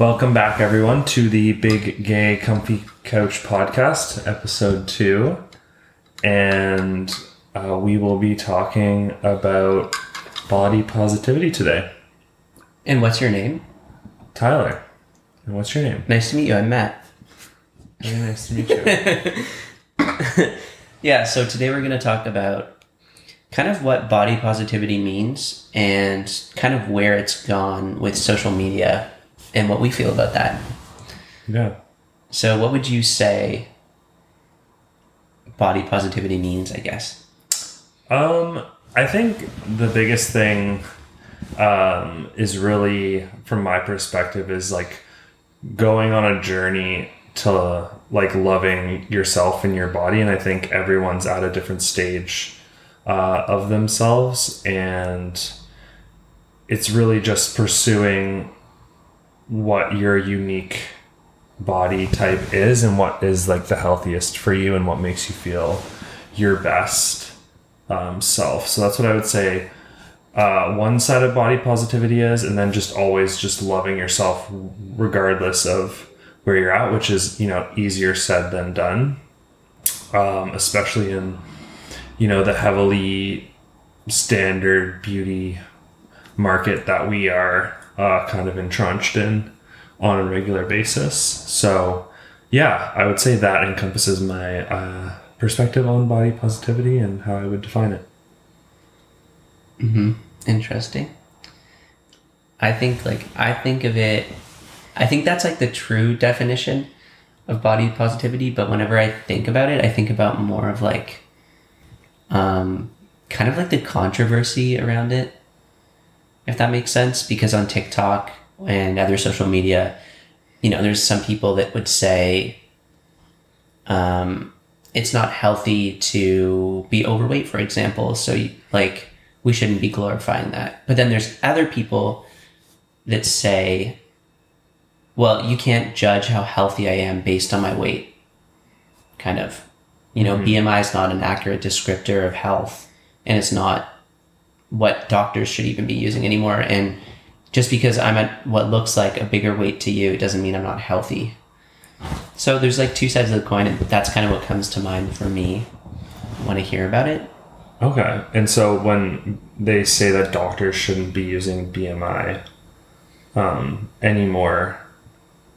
Welcome back, everyone, to the Big Gay Comfy Couch podcast, episode two. And uh, we will be talking about body positivity today. And what's your name? Tyler. And what's your name? Nice to meet you. I'm Matt. Very nice to meet you. Yeah, so today we're going to talk about kind of what body positivity means and kind of where it's gone with social media and what we feel about that. yeah. So, what would you say body positivity means, I guess? Um, I think the biggest thing um, is really, from my perspective, is like going on a journey to like loving yourself and your body. And I think everyone's at a different stage uh, of themselves, and it's really just pursuing what your unique body type is and what is like the healthiest for you and what makes you feel your best um, self. So that's what I would say. Uh, one side of body positivity is, and then just always just loving yourself regardless of where you're at, which is you know easier said than done, um, especially in you know the heavily standard beauty market that we are uh, kind of entrenched in on a regular basis. So yeah, I would say that encompasses my uh, perspective on body positivity and how I would define it. Interesting. I think, like, I think of it, I think that's like the true definition of body positivity, but whenever I think about it, I think about more of like, um, kind of like the controversy around it, if that makes sense. Because on TikTok and other social media, you know, there's some people that would say, um, it's not healthy to be overweight, for example. So, you- like, we shouldn't be glorifying that. But then there's other people that say, well, you can't judge how healthy I am based on my weight. Kind of. You know, BMI is not an accurate descriptor of health, and it's not what doctors should even be using anymore. And just because I'm at what looks like a bigger weight to you, it doesn't mean I'm not healthy. So there's like two sides of the coin, and that's kind of what comes to mind for me when I hear about it. Okay. And so when they say that doctors shouldn't be using BMI um, anymore,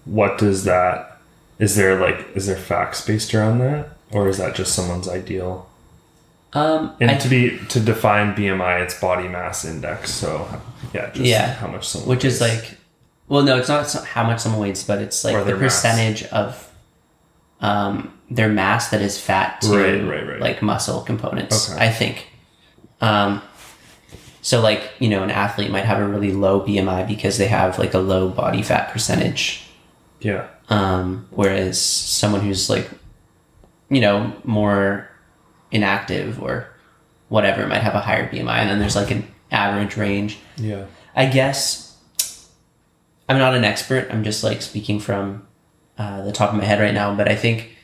what does that? Is there like is there facts based around that, or is that just someone's ideal? Um, And I- to be to define BMI, it's body mass index. So yeah, just Yeah. how much someone which is weighs. like well no it's not how much someone weighs but it's like the their mass. percentage of um their mass that is fat to Right, right, right. like muscle components Okay. i think um so like you know an athlete might have a really low bmi because they have like a low body fat percentage yeah, um whereas someone who's like you know more inactive or whatever might have a higher bmi and then there's like an average range yeah, I guess I'm not an expert. I'm just like speaking from uh, the top of my head right now. But I think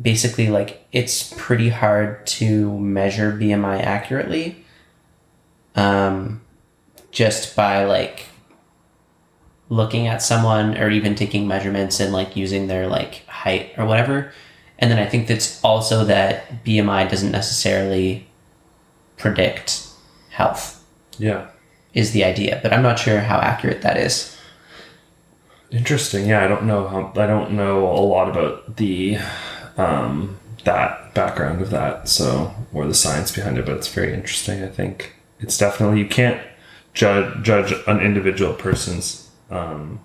basically, like, it's pretty hard to measure BMI accurately um, just by like looking at someone or even taking measurements and like using their like height or whatever. And then I think that's also that BMI doesn't necessarily predict health yeah. is the idea, but I'm not sure how accurate that is. Interesting. Yeah, I don't know how I don't know a lot about the um that background of that, so or the science behind it, but it's very interesting. I think it's definitely you can't judge judge an individual person's um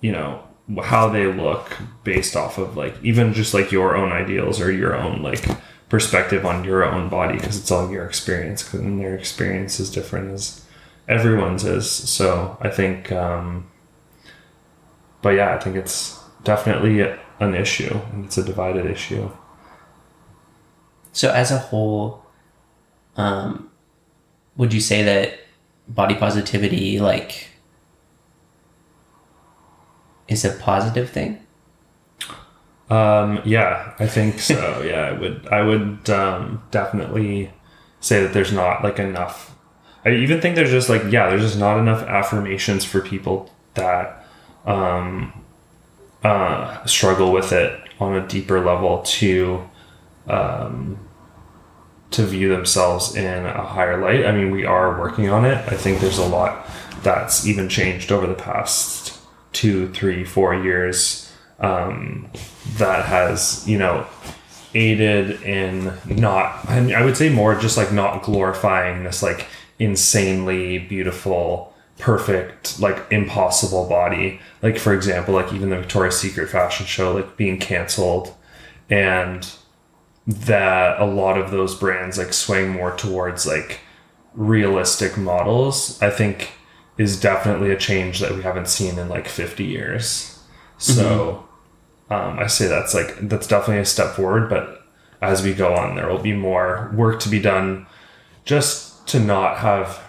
you know how they look based off of like even just like your own ideals or your own like perspective on your own body because it's all your experience and their experience is different as everyone's is so i think um but yeah, I think it's definitely an issue. and It's a divided issue. So, as a whole, um, would you say that body positivity, like, is a positive thing? Um, yeah, I think so. yeah, I would. I would um, definitely say that there's not like enough. I even think there's just like yeah, there's just not enough affirmations for people that um, uh, struggle with it on a deeper level to um, to view themselves in a higher light. I mean, we are working on it. I think there's a lot that's even changed over the past two, three, four years um, that has, you know, aided in not, I, mean, I would say more just like not glorifying this like insanely beautiful, perfect, like impossible body. Like, for example, like even the Victoria's Secret fashion show, like being canceled and that a lot of those brands like swing more towards like realistic models, I think is definitely a change that we haven't seen in like 50 years. So um, I say that's like, that's definitely a step forward, but as we go on, there will be more work to be done just to not have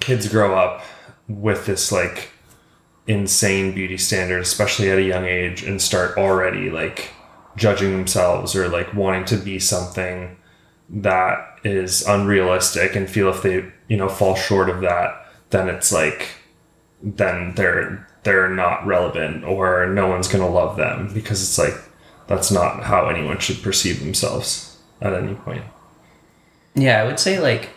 kids grow up with this like insane beauty standard, especially at a young age, and start already like judging themselves or like wanting to be something that is unrealistic and feel if they you know fall short of that then it's like then they're they're not relevant or no one's going to love them because it's like that's not how anyone should perceive themselves at any point Yeah, I would say like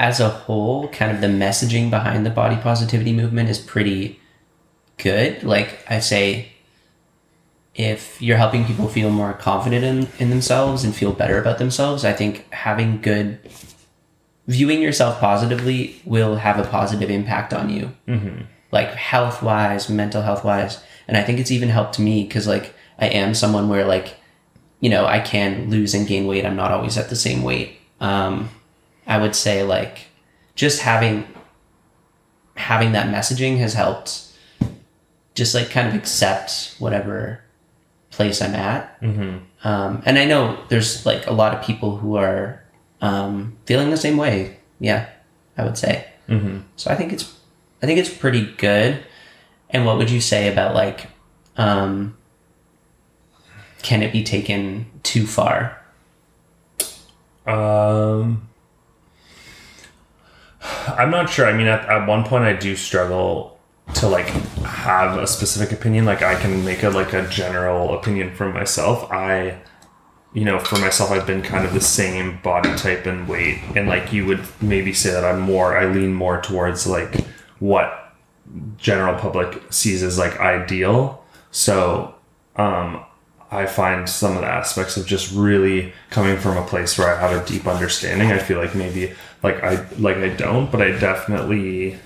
as a whole, kind of the messaging behind the body positivity movement is pretty good. Like I say if you're helping people feel more confident in, in themselves and feel better about themselves, I think having good viewing yourself positively will have a positive impact on you. Mm-hmm. Like health wise, mental health wise. And I think it's even helped me because like I am someone where like, you know, I can lose and gain weight. I'm not always at the same weight. Um, I would say like just having having that messaging has helped just like kind of accept whatever place I'm at. Mm-hmm. Um, and I know there's like a lot of people who are um, feeling the same way. Yeah, I would say. Mm-hmm. So I think it's I think it's pretty good. And what would you say about like um, can it be taken too far? Um, I'm not sure. I mean, at, at one point, I do struggle to like have a specific opinion. Like, I can make a like a general opinion for myself. I, you know, for myself, I've been kind of the same body type and weight, and like you would maybe say that I'm more. I lean more towards like what general public sees as like ideal. So, um, I find some of the aspects of just really coming from a place where I have a deep understanding. I feel like maybe like I like I don't, but I definitely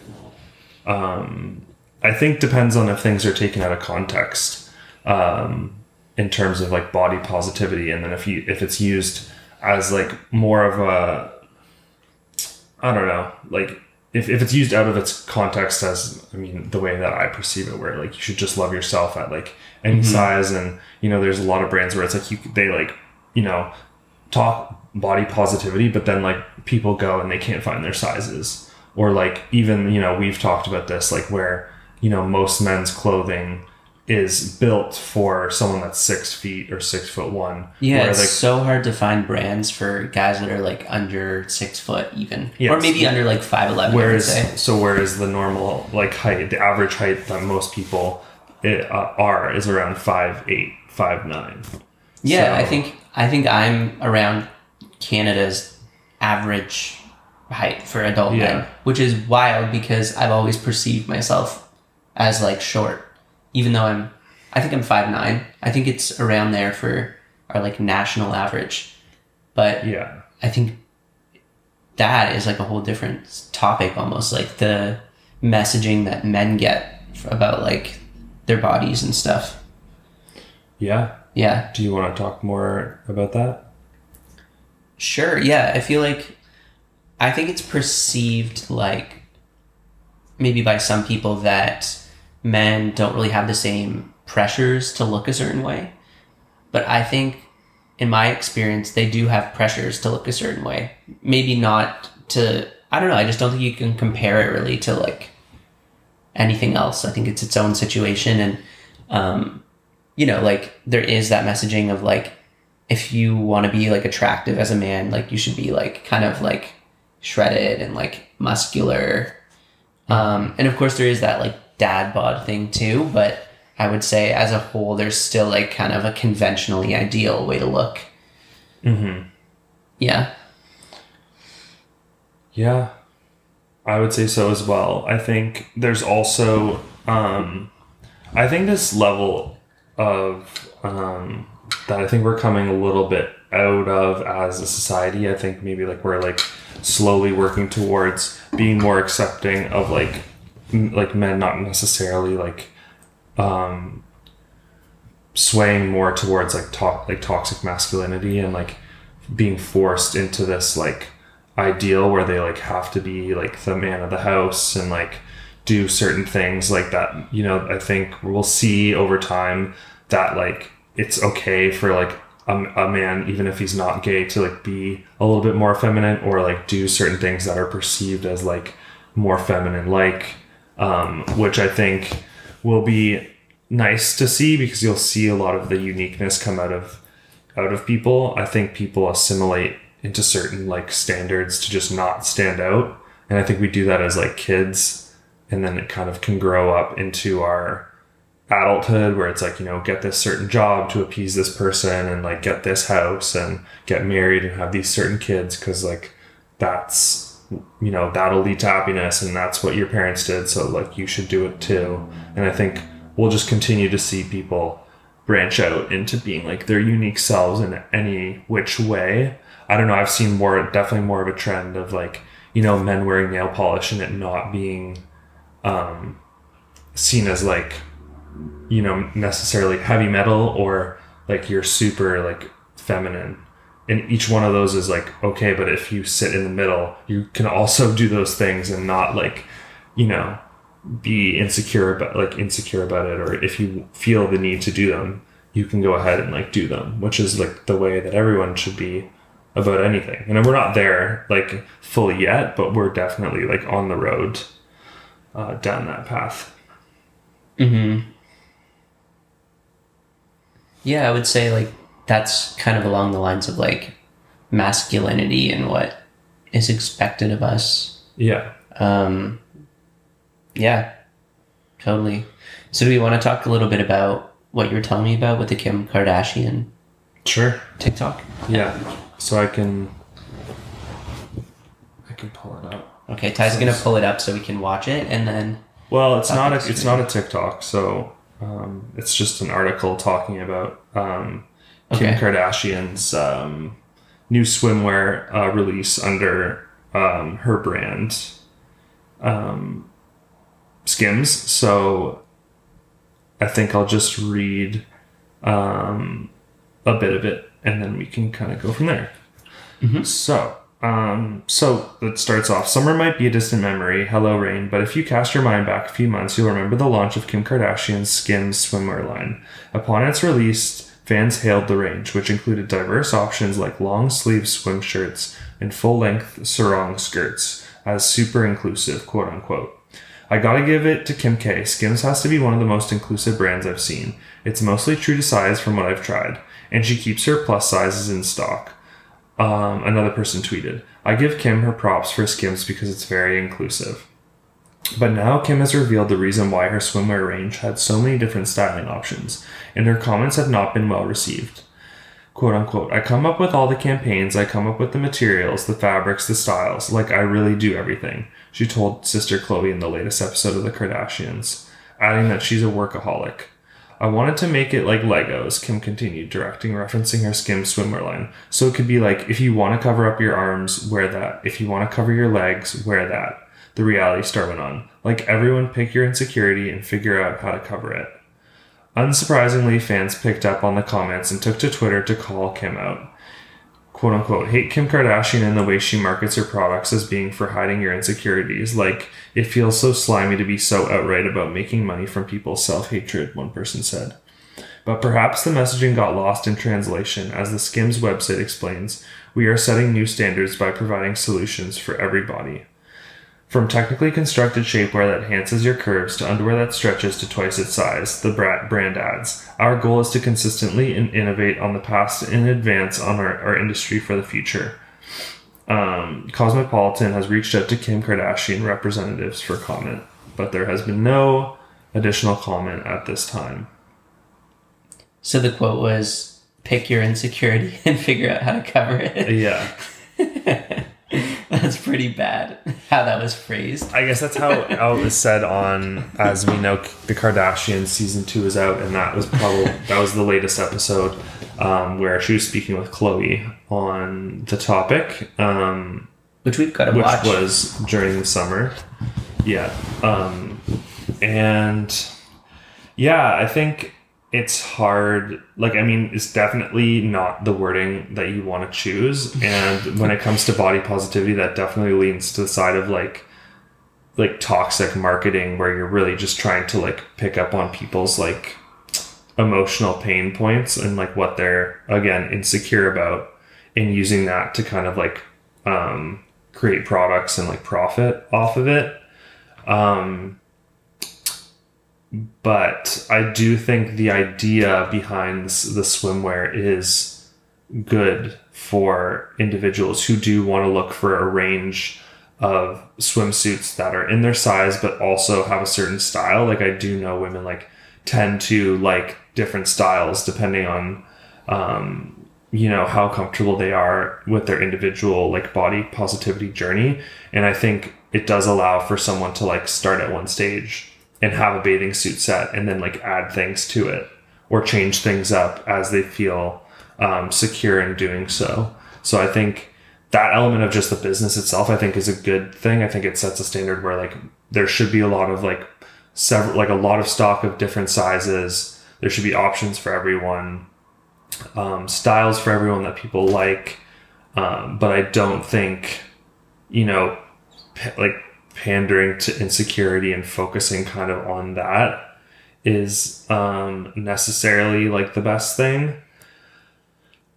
um I think depends on if things are taken out of context. Um in terms of like body positivity and then if you if it's used as like more of a I don't know, like if, if it's used out of its context as I mean the way that I perceive it, where like you should just love yourself at like any Mm-hmm. size, and you know there's a lot of brands where it's like you they like you know talk body positivity, but then like people go and they can't find their sizes, or like even you know we've talked about this like where you know most men's clothing is built for someone that's six feet or six foot one. Yeah, it's like, so hard to find brands for guys that are like under six foot even, Yes. or maybe under like five eleven. Whereas, I would say. so whereas the normal like height, the average height that most people it, uh, are is around five eight, five nine. Yeah, So- I think I think I'm around Canada's average height for adult Yeah. men, which is wild because I've always perceived myself as like short, even though I'm. I think I'm five nine. I think it's around there for our like national average, but Yeah, I think that is like a whole different topic almost like the messaging that men get about like their bodies and stuff. yeah. Yeah. Do you want to talk more about that? Sure. Yeah. I feel like I think it's perceived like maybe by some people that men don't really have the same pressures to look a certain way. But I think in my experience, they do have pressures to look a certain way. Maybe not to, I don't know. I just don't think you can compare it really to like anything else. I think it's its own situation. And, um, you know, like there is that messaging of like, if you want to be like attractive as a man, like you should be like kind of like shredded and like muscular. Um, and of course there is that like dad bod thing too, but I would say as a whole, there's still like kind of a conventionally ideal way to look. Mm-hmm. Yeah. Yeah, I would say so as well. I think there's also, um, I think this level of um, that I think we're coming a little bit out of as a society. I think maybe like we're like slowly working towards being more accepting of like like men not necessarily like um swaying more towards like talk like toxic masculinity and like being forced into this like ideal where they like have to be like the man of the house and like do certain things like that. You know i think we'll see over time that like it's okay for like a, a man even if he's not gay to like be a little bit more feminine or like do certain things that are perceived as like more feminine like um, which i think will be nice to see because you'll see a lot of the uniqueness come out of out of people. I think people assimilate into certain like standards to just not stand out. And i think we do that as like kids. And then it kind of can grow up into our adulthood where it's like you know get this certain job to appease this person and like get this house and get married and have these certain kids because like that's you know that'll lead to happiness and that's what your parents did so like you should do it too. And i think we'll just continue to see people branch out into being like their unique selves in any which way. I don't know i've seen more definitely more of a trend of like you know men wearing nail polish and it not being um seen as like you know necessarily heavy metal or like you're super like feminine and each one of those is like okay but if you sit in the middle you can also do those things and not like you know be insecure about like insecure about it or if you feel the need to do them you can go ahead and like do them which is like the way that everyone should be about anything and we're not there like fully yet but we're definitely like on the road uh, down that path Mm-hmm. Yeah, I would say like that's kind of along the lines of like masculinity and what is expected of us. yeah Um, yeah, totally. So, do we want to talk a little bit about what you were telling me about with the Kim Kardashian sure TikTok? Yeah. So I can I can pull it up. Okay, Ty's gonna pull it up so we can watch it, and then Well, it's not a it's not a TikTok, so um, it's just an article talking about um, Kim Okay. Kardashian's um, new swimwear uh, release under um, her brand um, Skims. So I think I'll just read um, a bit of it, and then we can kind of go from there. So, um, so it starts off. Summer might be a distant memory. Hello, rain. But if you cast your mind back a few months, you'll remember the launch of Kim Kardashian's Skims swimwear line. Upon its release, fans hailed the range, which included diverse options like long sleeve swim shirts and full length sarong skirts, as super inclusive, quote unquote. I gotta give it to Kim K. Skims has to be one of the most inclusive brands I've seen. It's mostly true to size from what I've tried, and she keeps her plus sizes in stock. Um, another person tweeted, I give Kim her props for Skims because it's very inclusive. But now Kim has revealed the reason why her swimwear range had so many different styling options, and her comments have not been well received. Quote unquote, I come up with all the campaigns, I come up with the materials, the fabrics, the styles, like I really do everything, she told sister Khloé in the latest episode of The Kardashians, adding that she's a workaholic. I wanted to make it like Legos, Kim continued, directing, referencing her skim swimwear line. So it could be like, if you want to cover up your arms, wear that. If you want to cover your legs, wear that. The reality star went on. Like everyone, pick your insecurity and figure out how to cover it. Unsurprisingly, fans picked up on the comments and took to Twitter to call Kim out. Quote unquote, hate Kim Kardashian and the way she markets her products as being for hiding your insecurities. Like, it feels so slimy to be so outright about making money from people's self hatred, one person said. But perhaps the messaging got lost in translation. As the Skims website explains, we are setting new standards by providing solutions for everybody. From technically constructed shapewear that enhances your curves to underwear that stretches to twice its size, the bra- brand adds. Our goal is to consistently in- innovate on the past and advance on our, our industry for the future. Um, Cosmopolitan has reached out to Kim Kardashian representatives for comment, but there has been no additional comment at this time. So the quote was pick your insecurity and figure out how to cover it. Yeah. That's pretty bad how that was phrased. I guess that's how, it was said on As We Know the Kardashians season two is out, and that was probably that was the latest episode um, where she was speaking with Khloé on the topic, um, Which we've got to which watch. was during the summer. Yeah, um, and yeah, I think it's hard. Like, I mean, it's definitely not the wording that you want to choose, and when it comes to body positivity, that definitely leans to the side of like like toxic marketing where you're really just trying to like pick up on people's like emotional pain points and like what they're again insecure about and using that to kind of like um create products and like profit off of it um but i do think the idea behind the swimwear is good for individuals who do want to look for a range of swimsuits that are in their size but also have a certain style. Like i do know women like tend to like different styles depending on um you know how comfortable they are with their individual like body positivity journey. And i think it does allow for someone to like start at one stage and have a bathing suit set and then like add things to it or change things up as they feel um, secure in doing so. So i think that element of just the business itself i think is a good thing. I think it sets a standard where like there should be a lot of like several like a lot of stock of different sizes. There should be options for everyone um, styles for everyone that people like. Um, but i don't think you know like pandering to insecurity and focusing kind of on that is um, necessarily like the best thing.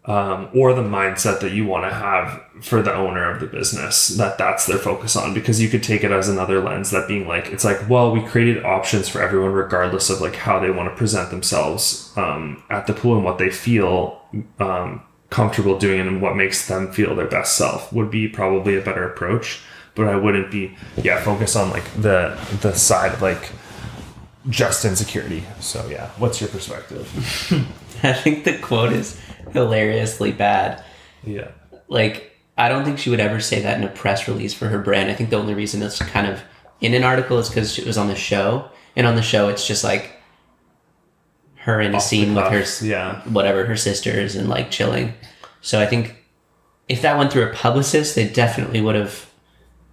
Um, or the mindset that you want to have for the owner of the business that that's their focus on because you could take it as another lens that being like it's like well we created options for everyone regardless of like how they want to present themselves um, at the pool and what they feel um, comfortable doing and what makes them feel their best self would be probably a better approach but i wouldn't be yeah focus on like the the side of like just insecurity so yeah what's your perspective I think the quote is hilariously bad. yeah Like, I don't think she would ever say that in a press release for her brand. I think the only reason it's kind of in an article is because it was on the show. And on the show, it's just like her in a Off the scene with her, yeah whatever, her sisters and like chilling. So I think if that went through a publicist, they definitely would have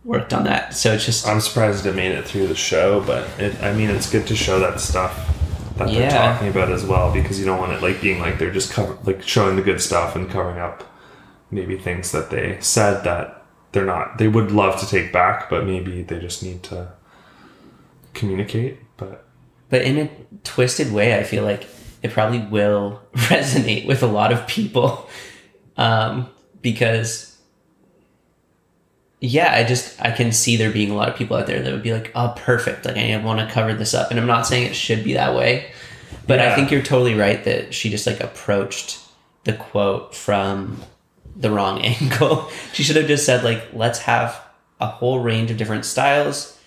worked on that. So it's just, I'm surprised it made it through the show, but it, I mean, it's good to show that stuff that they're talking about as well because you don't want it like being like they're just cover like showing the good stuff and covering up maybe things that they said that they're not they would love to take back, but maybe they just need to communicate. But but in a twisted way, I feel like it probably will resonate with a lot of people um, because yeah i just i can see there being a lot of people out there that would be like oh perfect. Like i want to cover this up. And i'm not saying it should be that way but i think you're totally right that she just like approached the quote from the wrong angle. She should have just said like let's have a whole range of different styles.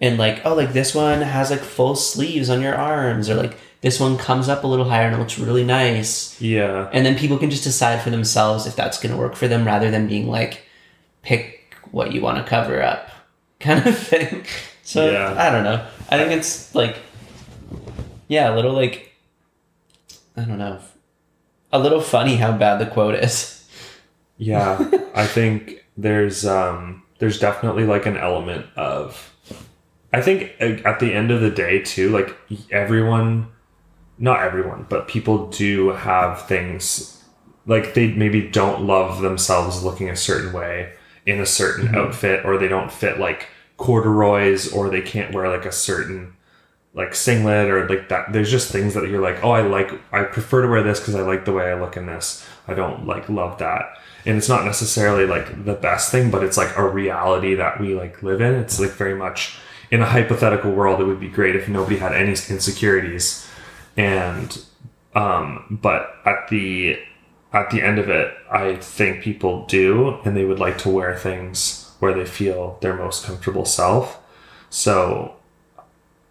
And like oh like this one has like full sleeves on your arms or like this one comes up a little higher and it looks really nice. Yeah, and then people can just decide for themselves if that's going to work for them rather than being like pick what you want to cover up kind of thing. So Yeah. i don't know. I think it's like yeah a little like i don't know. A little funny how bad the quote is. Yeah. I think there's um there's definitely like an element of I think at the end of the day too, like everyone, not everyone, but people do have things like they maybe don't love themselves looking a certain way in a certain outfit, or they don't fit like corduroys, or they can't wear like a certain like singlet or like that. There's just things that you're like, oh, I like, I prefer to wear this because I like the way I look in this. I don't like love that. And it's not necessarily like the best thing, but it's like a reality that we like live in. It's like very much in a hypothetical world, it would be great if nobody had any insecurities. And, um, but at the, at the end of it, I think people do, and they would like to wear things where they feel their most comfortable self. So,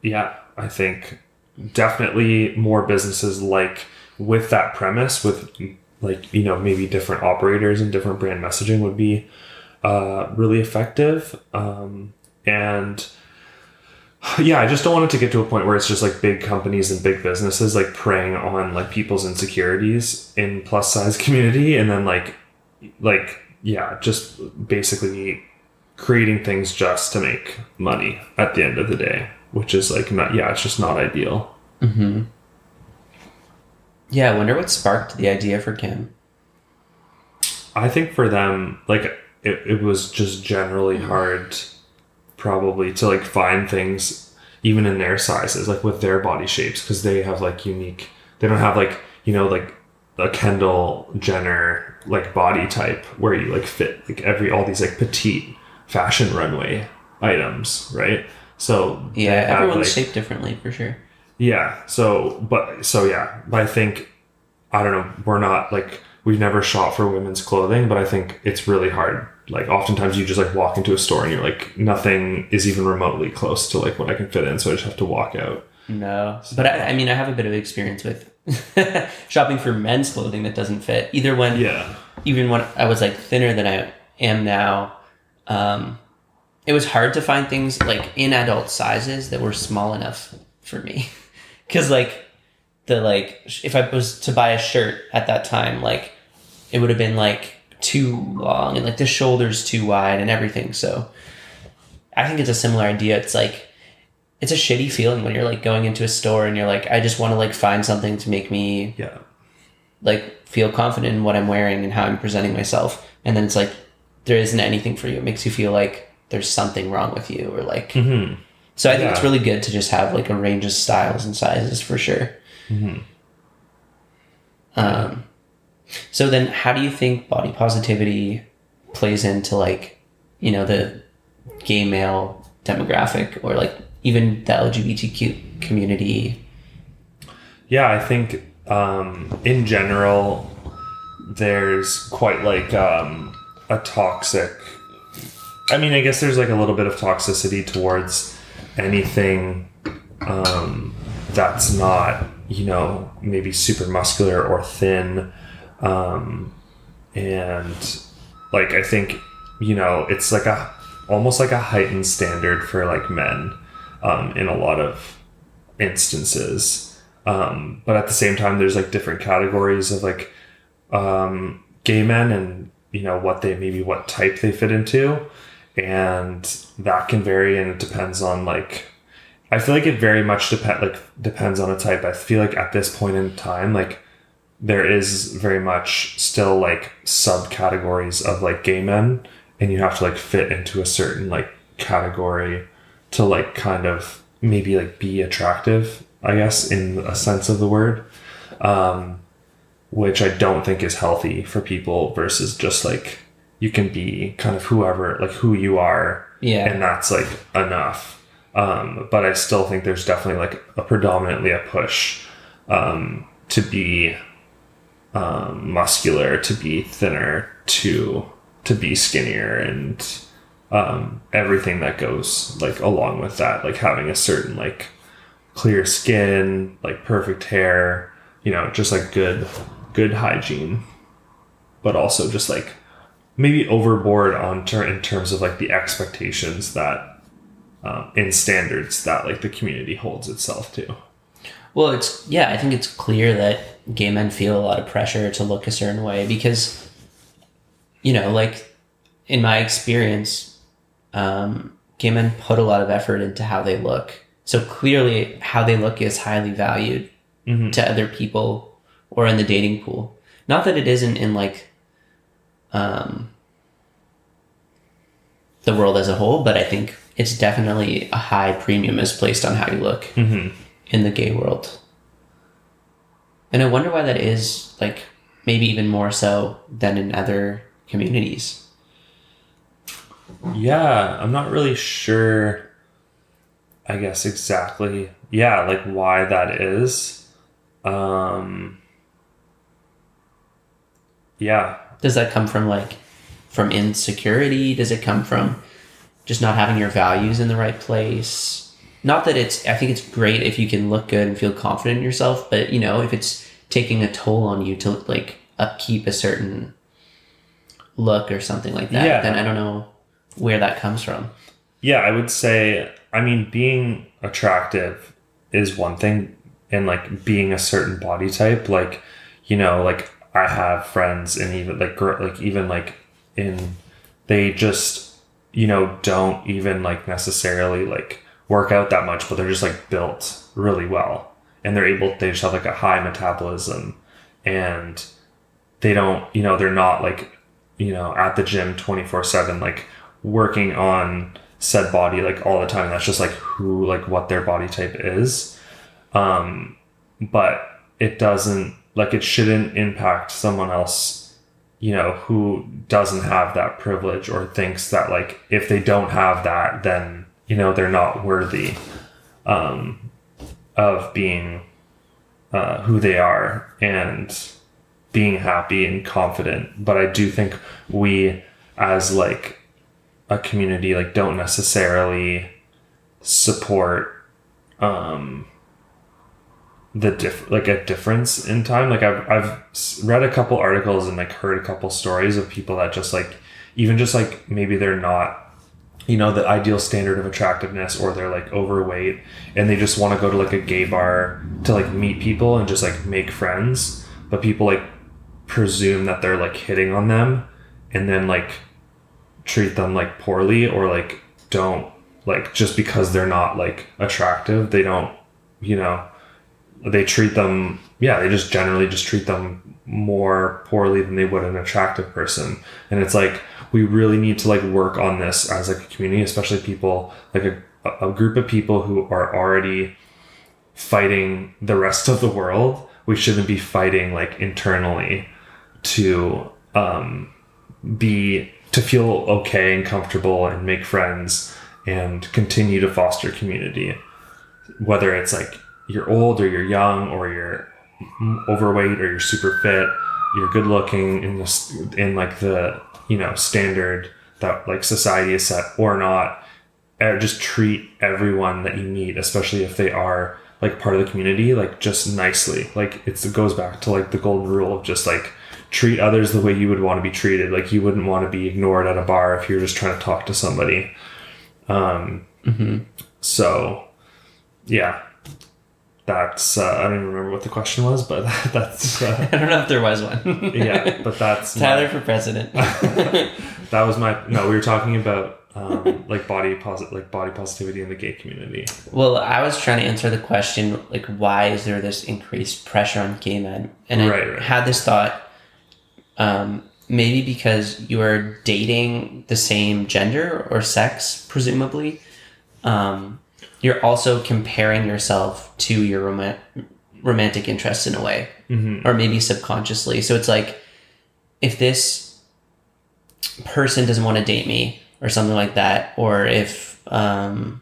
yeah, I think definitely more businesses like with that premise with like you know maybe different operators and different brand messaging would be uh, really effective um, and yeah i just don't want it to get to a point where it's just like big companies and big businesses like preying on like people's insecurities in plus size community and then like like yeah just basically creating things just to make money at the end of the day which is like not yeah it's just not ideal Mm-hmm. Yeah, I wonder what sparked the idea for Kim. I think for them, like it, it was just generally hard, probably to like find things even in their sizes, like with their body shapes, because they have like unique. They don't have like you know like a Kendall Jenner like body type where you like fit like every all these like petite fashion runway items, right? So Yeah, everyone's like- shaped differently for sure. yeah. So, but so yeah, but I think I don't know. We're not like we've never shop for women's clothing, but I think it's really hard. Like oftentimes you just like walk into a store and you're like nothing is even remotely close to like what I can fit in, so I just have to walk out. No, but I, I mean, I have a bit of experience with shopping for men's clothing that doesn't fit. Either when, Yeah. even when I was like thinner than I am now, um, it was hard to find things like in adult sizes that were small enough for me. Cause like the like if I was to buy a shirt at that time, like it would have been like too long and like the shoulders too wide and everything. So I think it's a similar idea. It's like it's a shitty feeling when you're like going into a store and you're like, I just want to like find something to make me Yeah. like feel confident in what I'm wearing and how I'm presenting myself. And then it's like there isn't anything for you. It makes you feel like there's something wrong with you or like hmm so I think it's really good to just have like a range of styles and sizes for sure. Mhm. Um, so then, how do you think body positivity plays into like, you know, the gay male demographic or like even the LGBTQ community? Yeah, I think um, in general, there's quite like um, a toxic. I mean, I guess there's like a little bit of toxicity towards anything um, that's not, you know, maybe super muscular or thin. Um, and like, I think, you know, it's like a almost like a heightened standard for like men um, in a lot of instances. Um, but at the same time, there's like different categories of like um, gay men and you know what they maybe what type they fit into, and that can vary and it depends on like. I feel like it very much depend like depends on a type. I feel like at this point in time, like there is very much still like subcategories of like gay men, and you have to like fit into a certain like category to like kind of maybe like be attractive, I guess, in a sense of the word. Um, which I don't think is healthy for people versus just like you can be kind of whoever, like who you are, Yeah. and that's like enough. Um, but I still think there's definitely like a predominantly a push um, to be um, muscular, to be thinner, to to be skinnier, and um, everything that goes like along with that, like having a certain like clear skin, like perfect hair, you know, just like good good hygiene, but also just like maybe overboard on ter- in terms of like the expectations that um, in standards that like the community holds itself to. Well, it's yeah, I think it's clear that gay men feel a lot of pressure to look a certain way because you know, like in my experience, um, gay men put a lot of effort into how they look. So clearly how they look is highly valued Mhm. to other people or in the dating pool. Not that it isn't in like um the world as a whole, but I think it's definitely a high premium is placed on how you look Mm-hmm. in the gay world. And I wonder why that is, like, maybe even more so than in other communities. Yeah, I'm not really sure. I guess exactly. Yeah, like why that is. Um. Yeah, Does that come from, like, from insecurity? Does it come from just not having your values in the right place? Not that it's I think it's great if you can look good and feel confident in yourself, but you know, if it's taking a toll on you to like upkeep a certain look or something like that, Yeah. then I don't know where that comes from. Yeah, I would say, I mean, being attractive is one thing, and like being a certain body type, like, you know, like I have friends, and even like, gr- like, even like in, they just, you know, don't even like necessarily like work out that much, but they're just like built really well, and they're able, they just have like a high metabolism, and they don't, you know, they're not like, you know, at the gym 24 7, like working on said body like all the time. That's just like who, like what their body type is. Um, but it doesn't, like, it shouldn't impact someone else, you know, who doesn't have that privilege or thinks that, like, if they don't have that, then, you know, they're not worthy um, of being uh, who they are. And, being happy and confident but i do think we as like a community like don't necessarily support um the diff like a difference in time like i've i've read a couple articles and like heard a couple stories of people that just like even just like maybe they're not you know the ideal standard of attractiveness or they're like overweight and they just want to go to like a gay bar to like meet people and just like make friends but people like presume that they're like hitting on them and then like treat them like poorly or like don't like just because they're not like attractive they don't you know they treat them yeah they just generally just treat them more poorly than they would an attractive person. And it's like we really need to like work on this as like a community especially people like a, a group of people who are already fighting the rest of the world. We shouldn't be fighting like internally to um, be to feel okay and comfortable and make friends and continue to foster community. Whether it's like you're old or you're young or you're overweight or you're super fit you're good looking in this in like the you know standard that like society is set or not just treat everyone that you meet especially if they are like part of the community like just nicely. Like it's, it goes back to like the golden rule of just like treat others the way you would want to be treated. Like you wouldn't want to be ignored at a bar if you're just trying to talk to somebody. Um so yeah that's uh, i don't even remember what the question was but that's uh, I don't know if there was one. yeah but that's my- Tyler for president. that was my no we were talking about um, like body posit like body positivity in the gay community Well, I was trying to answer the question like, why is there this increased pressure on gay men? And I Right, right. had this thought, um, maybe because you are dating the same gender or sex, presumably. Um, you're also comparing yourself to your rom- romantic interests in a way, Mm-hmm. or maybe subconsciously. So it's like, if this person doesn't want to date me or something like that, or if um,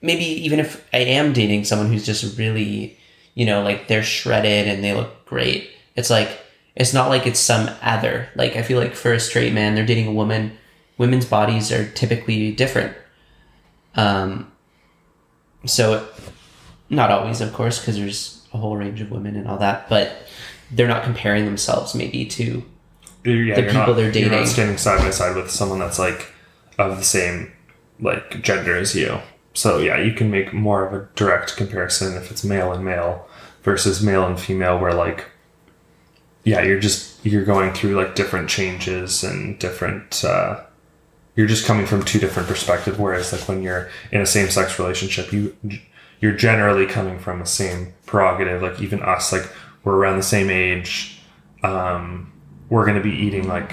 maybe even if I am dating someone who's just really, you know, like they're shredded and they look great, it's like it's not like it's some other. Like I feel like for a straight man, they're dating a woman. Women's bodies are typically different. Um, so not always, of course, because there's a whole range of women and all that, but they're not comparing themselves maybe to yeah, The people not, they're dating You're not standing side by side with someone that's like of the same like gender as you. So yeah, you can make more of a direct comparison if it's male and male versus male and female, where like yeah, you're just you're going through like different changes and different. uh You're just coming from two different perspectives. Whereas like when you're in a same sex relationship, you you're generally coming from the same prerogative. Like even us, like we're around the same age. Um, we're gonna be eating like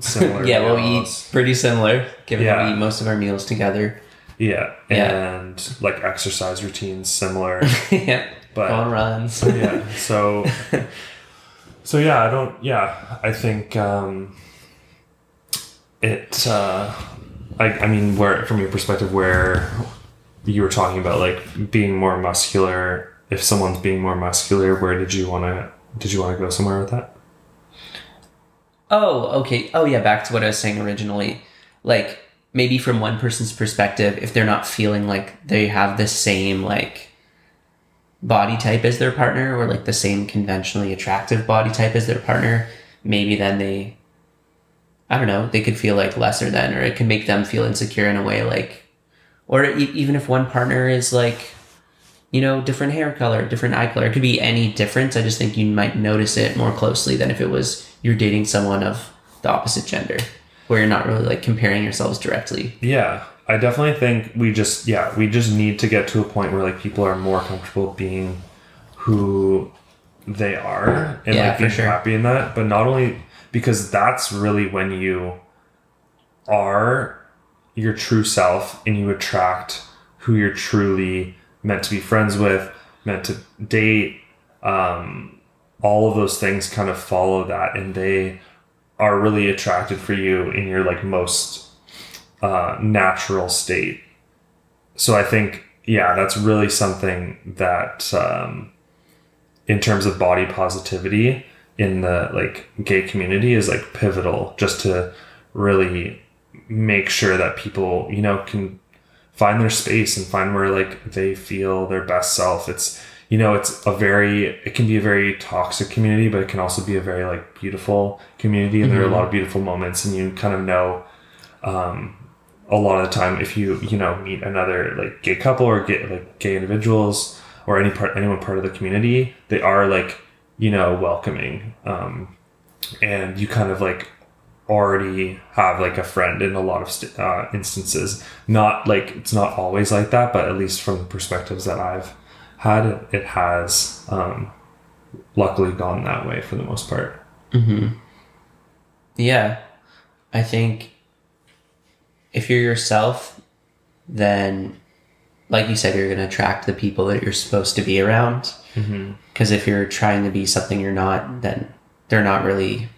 similar. yeah, well, we'll eat pretty similar, given that we eat most of our meals together. Yeah, Yeah. and like exercise routines similar. yeah, But- on runs. yeah, so so yeah, I don't. Yeah, I think um, it. Uh, I I mean, where from your perspective, where you were talking about like being more muscular. If someone's being more muscular, where did you want to? Did you want to go somewhere with that? Oh, okay. Oh, yeah. Back to what I was saying originally. Like, maybe from one person's perspective, if they're not feeling like they have the same like body type as their partner or like the same conventionally attractive body type as their partner, maybe then they I don't know, they could feel like lesser than or it can make them feel insecure in a way like or e- even if one partner is like you know, different hair color, different eye color. It could be any difference. I just think you might notice it more closely than if it was you're dating someone of the opposite gender, where you're not really like comparing yourselves directly. Yeah, I definitely think we just yeah we just need to get to a point where like people are more comfortable being who they are and Yeah, like being sure. happy in that. But not only because that's really when you are your true self and you attract who you're truly meant to be friends with, meant to date. Um, all of those things kind of follow that, and they are really attracted for you in your like most uh, natural state. So I think, yeah, that's really something that, um, in terms of body positivity in the like gay community, is like pivotal. Just to really make sure that people, you know, can find their space and find where like they feel their best self. It's you know, it's a very it can be a very toxic community, but it can also be a very like beautiful community, and there are a lot of beautiful moments, and you kind of know um, a lot of the time if you you know meet another like gay couple or get like gay individuals or any part anyone part of the community they are like you know welcoming um and you kind of like already have like a friend in a lot of st- uh, instances not like it's not always like that but at least from the perspectives that i've had it, it has um luckily gone that way for the most part Yeah. I think if you're yourself, then, like you said, you're going to attract the people that you're supposed to be around. Because if you're trying to be something you're not, then they're not really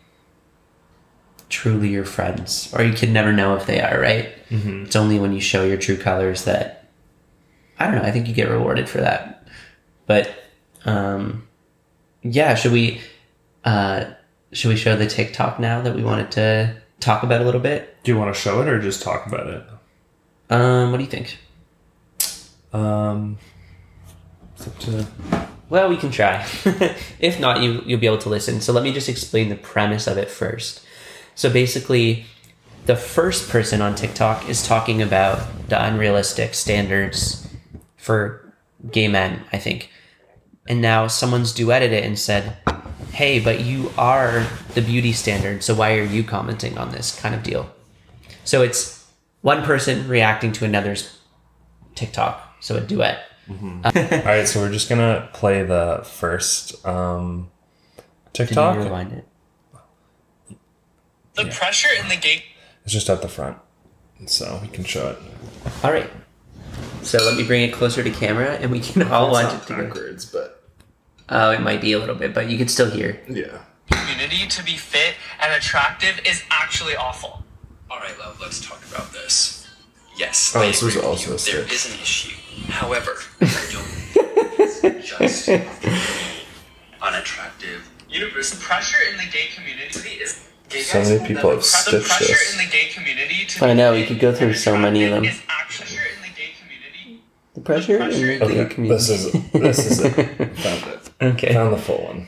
truly your friends, or you can never know if they are, right? Mm-hmm. It's only when you show your true colors that, I don't know, I think you get rewarded for that. But, um, yeah, should we, uh, should we show the TikTok now that we wanted to talk about a little bit? do you want to show it or just talk about it Um, what do you think? um it's up to Well, we can try. if not, you you'll be able to listen. So let me just explain the premise of it first. So basically, the first person on TikTok is talking about the unrealistic standards for gay men, I think. And now someone's duetted it and said, "Hey, but you are the beauty standard, so why are you commenting on this kind of deal?" So it's one person reacting to another's TikTok, so a duet. All right, so we're just gonna play the first um, Did you TikTok. rewind it? The pressure in the gay It's just at the front, so we can show it. All right. So let me bring it closer to camera, and we can all watch it together. backwards, but Oh, it might be a little bit, but you can still hear. yeah. community to be fit and attractive is actually awful. All right, love, let's talk about this. Yes, Oh, I this was agree also you. a There an issue. However, you'll just unattractive. Universe pressure in the gay community is. Gay So many people have the stitched pressure this. in the gay community to I know, we could go through so many of them. attractive pressure in the gay community. The pressure in the Okay, gay community. this is this is it. Found it. okay. Found the full one.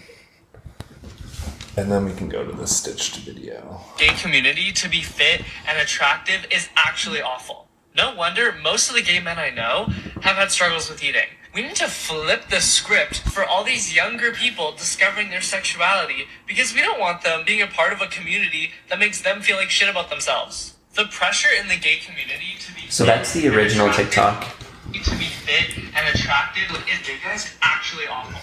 And then we can go to the stitched video. Gay community to be fit and attractive is actually awful. No wonder most of the gay men I know have had struggles with eating. We need to flip the script for all these younger people discovering their sexuality because we don't want them being a part of a community that makes them feel like shit about themselves. The pressure in the gay community to be So fit that's the and original attractive- TikTok. To be fit and attractive is gay guys actually awful.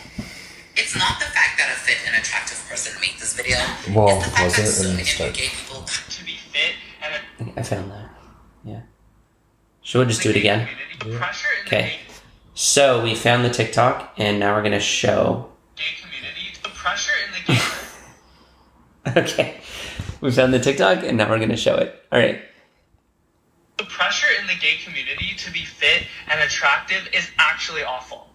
It's not the fact that a fit and attractive person made this video. Well, it's the fact was that it so in many of you start? gay people To be fit and I found that. Yeah. Should we just do it again? The pressure in the Okay. So we found the TikTok, and now we're gonna show. gay community. The pressure in the gay Okay. We found the TikTok, and now we're gonna show it. All right. The pressure in the gay community to be fit and attractive is actually awful.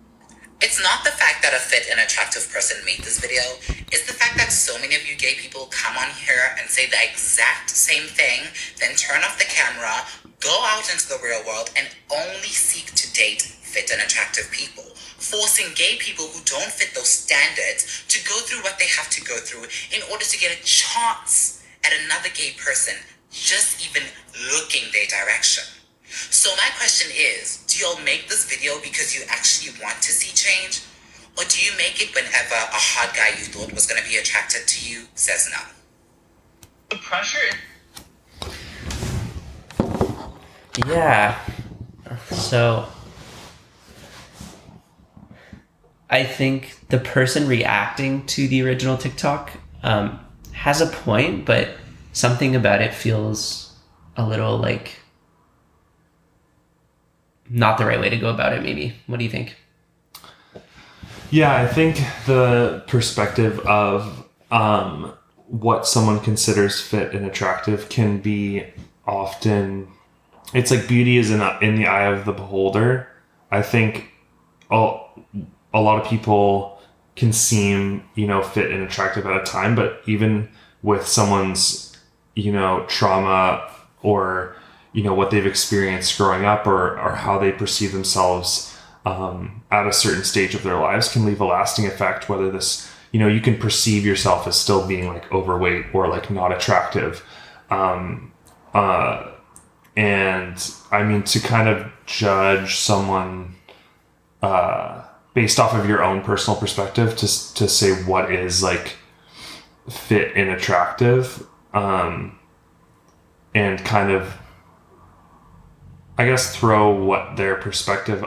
It's not the fact that a fit and attractive person made this video. it's the fact that so many of you gay people come on here and say the exact same thing, then turn off the camera, go out into the real world, and only seek to date fit and attractive people, forcing gay people who don't fit those standards to go through what they have to go through in order to get a chance at another gay person just even looking their direction. So my question is, do y'all make this video because you actually want to see change? Or do you make it whenever a hot guy you thought was going to be attracted to you says no? The pressure Yeah. So I think the person reacting to the original TikTok um, has a point, but something about it feels a little like not the right way to go about it, maybe. What do you think? Yeah, I think the perspective of um, what someone considers fit and attractive can be often. It's like beauty is in, in the eye of the beholder. I think a, a lot of people can seem, you know, fit and attractive at a time, but even with someone's, you know, trauma or, you know, what they've experienced growing up or, or how they perceive themselves um, at a certain stage of their lives can leave a lasting effect. Whether this, you know, you can perceive yourself as still being like overweight or like not attractive. Um, uh, and I mean, to kind of judge someone uh, based off of your own personal perspective to, to say what is like fit and attractive um, and kind of, I guess, throw what their perspective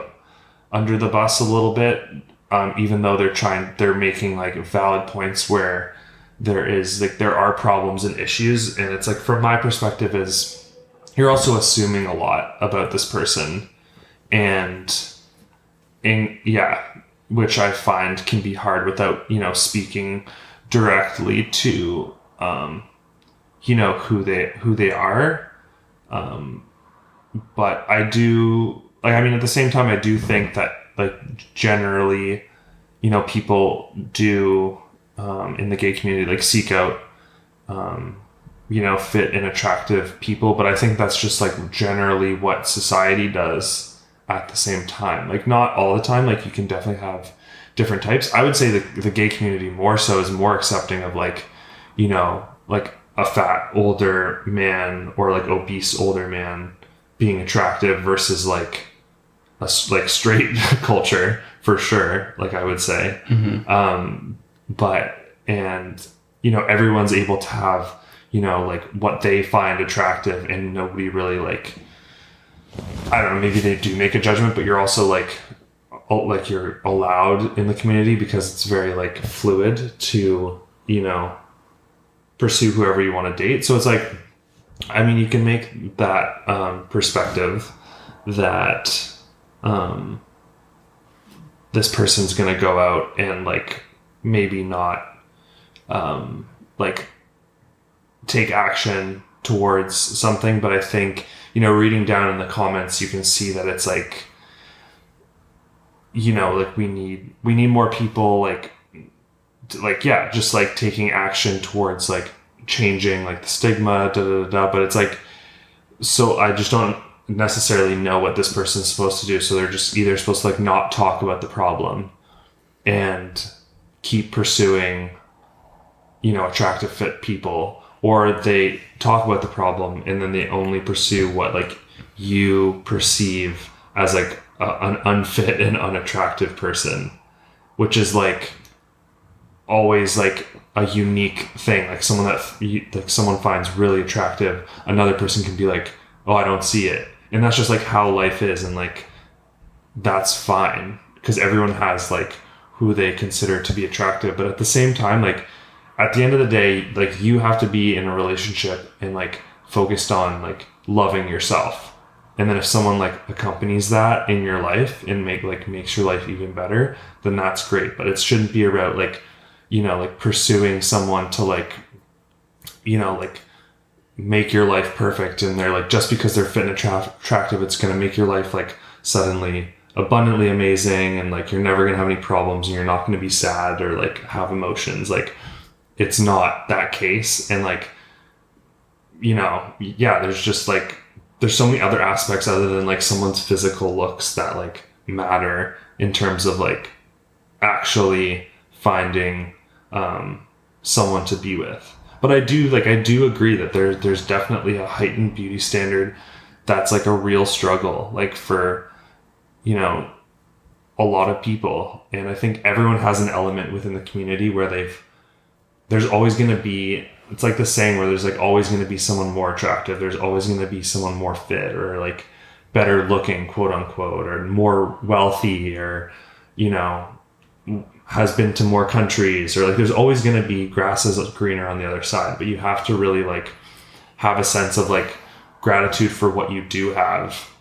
under the bus a little bit, um, even though they're trying, they're making like valid points where there is like there are problems and issues, and it's like from my perspective is you're also assuming a lot about this person, and and yeah, which I find can be hard without you know speaking directly to um, you know who they who they are. Um, but I do like I mean at the same time I do think that like generally, you know, people do um, in the gay community like seek out um, you know fit and attractive people, but I think that's just like generally what society does at the same time. Like not all the time. Like you can definitely have different types. I would say the the gay community more so is more accepting of like you know like a fat older man or like obese older man being attractive versus like a like straight culture for sure like i would say. Um but and you know everyone's able to have you know like what they find attractive and nobody really like i don't know maybe they do make a judgment but you're also like like you're allowed in the community because it's very like fluid to you know pursue whoever you want to date. So it's like I mean, you can make that um, perspective that um, this person's going to go out and like maybe not um, like take action towards something, but I think you know, reading down in the comments, you can see that it's like you know, like we need we need more people like like yeah, just like taking action towards like changing like the stigma, da da da. da. But it's like, so I just don't necessarily know what this person's supposed to do. So they're just either supposed to like not talk about the problem and keep pursuing, you know, attractive fit people, or they talk about the problem and then they only pursue what like you perceive as like a, an unfit and unattractive person, which is like always like a unique thing like someone that like someone finds really attractive another person can be like oh i don't see it. And that's just like how life is and like that's fine because everyone has like who they consider to be attractive. But at the same time like at the end of the day like you have to be in a relationship and like focused on like loving yourself. And then if someone like accompanies that in your life and make like makes your life even better then that's great. But it shouldn't be about like you know like pursuing someone to like you know like make your life perfect and they're like just because they're fit and attra- attractive it's going to make your life like suddenly abundantly amazing and like you're never gonna have any problems and you're not gonna be sad or like have emotions. Like it's not that case. And like, you know, yeah, there's just like there's so many other aspects other than like someone's physical looks that like matter in terms of like actually finding um, someone to be with. But I do like I do agree that there there's definitely a heightened beauty standard that's like a real struggle like for you know a lot of people and I think everyone has an element within the community where they've there's always going to be it's like the saying where there's like always going to be someone more attractive there's always going to be someone more fit or like better looking quote unquote or more wealthy or you know has been to more countries or like there's always going to be grasses greener on the other side but you have to really like have a sense of like gratitude for what you do have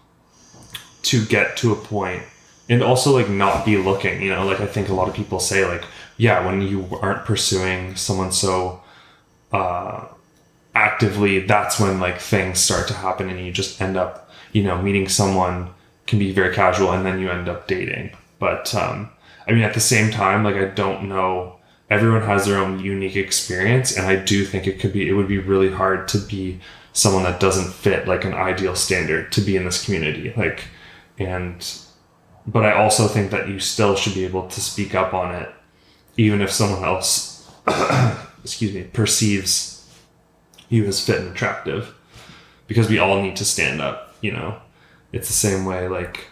to get to a point and also like not be looking you know like i think a lot of people say like yeah when you aren't pursuing someone so uh actively that's when like things start to happen and you just end up you know meeting someone can be very casual and then you end up dating. But um i mean at the same time like i don't know. Everyone has their own unique experience and i do think it could be it would be really hard to be someone that doesn't fit like an ideal standard to be in this community like and but i also think that you still should be able to speak up on it even if someone else excuse me perceives you as fit and attractive because we all need to stand up you know? It's the same way like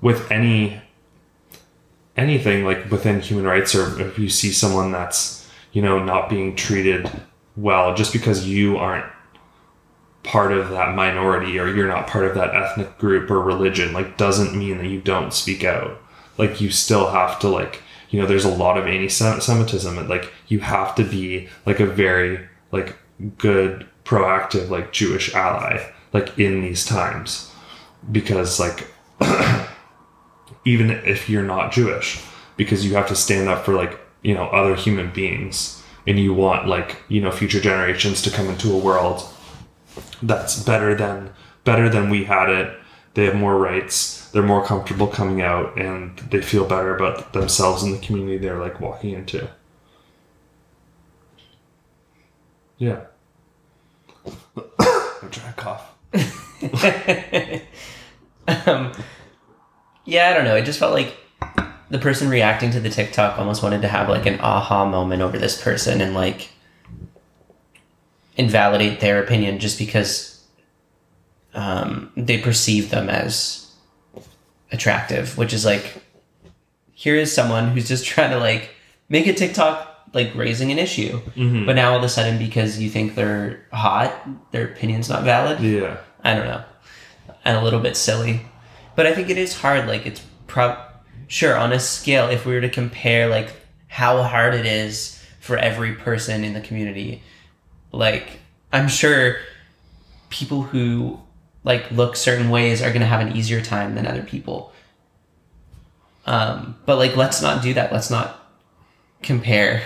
with any anything like within human rights or if you see someone that's you know not being treated well just because you aren't part of that minority or you're not part of that ethnic group or religion like doesn't mean that you don't speak out. Like you still have to like you know there's a lot of anti-semitism and like you have to be like a very like good proactive like jewish ally like in these times. Because like even if you're not jewish because you have to stand up for like you know other human beings and you want like you know future generations to come into a world that's better than better than we had it. They have more rights they're more comfortable coming out and they feel better about themselves and the community they're like walking into. Yeah. I'm trying to cough. Um, yeah, I don't know. It just felt like the person reacting to the TikTok almost wanted to have like an aha moment over this person and like invalidate their opinion just because um, they perceive them as attractive, which is like, here is someone who's just trying to like make a TikTok like raising an issue, but now all of a sudden because you think they're hot, their opinion's not valid. yeah I don't know, and a little bit silly. But I think it is hard. Like it's prob sure on a scale. If we were to compare like how hard it is for every person in the community, like I'm sure people who like look certain ways are gonna have an easier time than other people. Um, but like let's not do that. Let's not compare.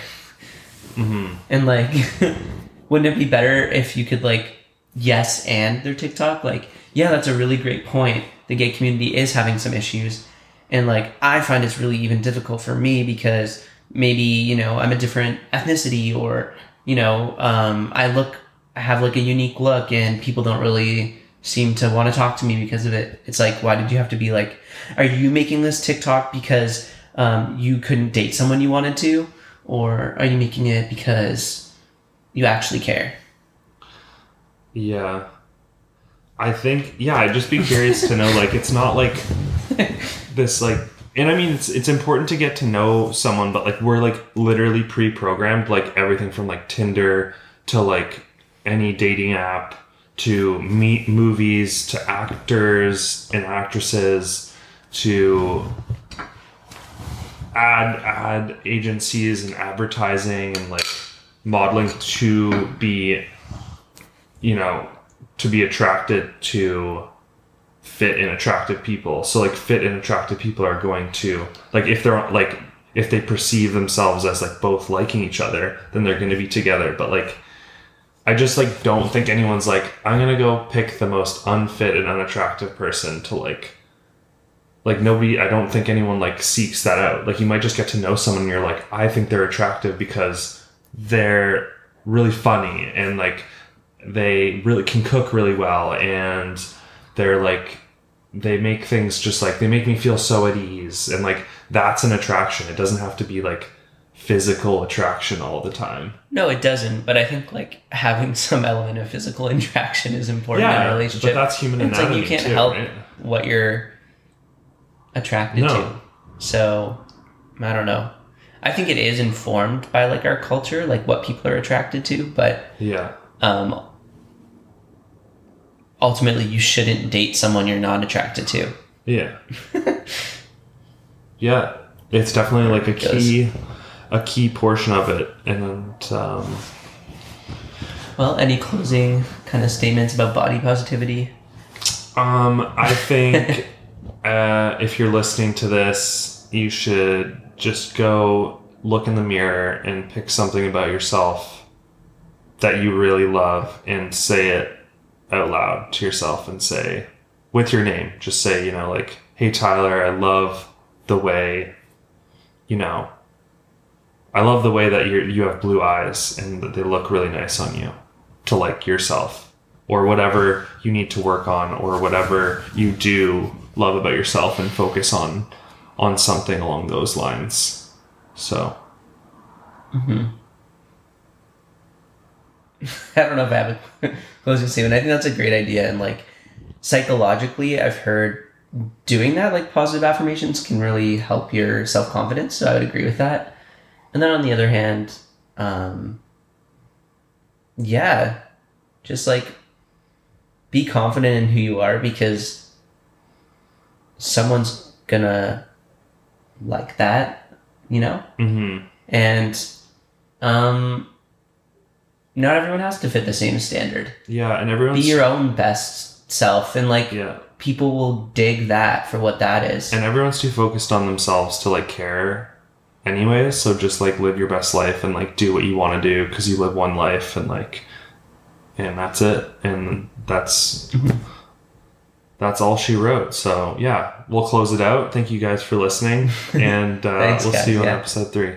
And like, wouldn't it be better if you could like yes and their TikTok? Like, yeah, that's a really great point. The gay community is having some issues. And like, I find it's really even difficult for me because maybe, you know, I'm a different ethnicity or, you know, um, I look, I have like a unique look and people don't really seem to want to talk to me because of it. It's like, why did you have to be like, are you making this TikTok because um, you couldn't date someone you wanted to? Or are you making it because you actually care? Yeah. I think yeah, I'd just be curious to know like it's not like this like and I mean it's it's important to get to know someone, but like we're like literally pre-programmed like everything from like Tinder to like any dating app to meet movies to actors and actresses to ad ad agencies and advertising and like modeling to be you know to be attracted to fit and attractive people so like fit and attractive people are going to like if they're like if they perceive themselves as like both liking each other then they're going to be together but like i just like don't think anyone's like i'm going to go pick the most unfit and unattractive person to like like nobody I don't think anyone like seeks that out. Like you might just get to know someone and you're like, I think they're attractive because they're really funny and like they really can cook really well and they're like they make things just like they make me feel so at ease and like that's an attraction. It doesn't have to be like physical attraction all the time. No, it doesn't. But I think like having some element of physical interaction is important in Yeah, a but relationship. that's human it's like you can't too, help right? what you're attracted No. to. So I don't know. I think it is informed by like our culture, like what people are attracted to, but Yeah. Um ultimately you shouldn't date someone you're not attracted to. Yeah. yeah. It's definitely like a key a key portion of it. And um Well, any closing kind of statements about body positivity? Um, I think uh, if you're listening to this, you should just go look in the mirror and pick something about yourself that you really love and say it out loud to yourself and say, with your name, just say, you know, like, hey, Tyler, I love the way, you know, I love the way that you you have blue eyes and that they look really nice on you to like yourself or whatever you need to work on or whatever you do love about yourself and focus on on something along those lines. So mm-hmm. I don't know if I have a closing statement. I think that's a great idea. And like psychologically, I've heard doing that, like positive affirmations, can really help your self confidence. So I would agree with that. And then on the other hand, um, yeah, just like be confident in who you are because someone's gonna like that, you know? hmm And um, not everyone has to fit the same standard. yeah and everyone Be your own best self, and like yeah. people will dig that for what that is. and everyone's too focused on themselves to like care anyways so just like live your best life and like do what you want to do because you live one life and like and that's it. And that's that's all she wrote. So yeah we'll close it out. Thank you guys for listening. And uh, Thanks, we'll guys, see you on yeah. episode three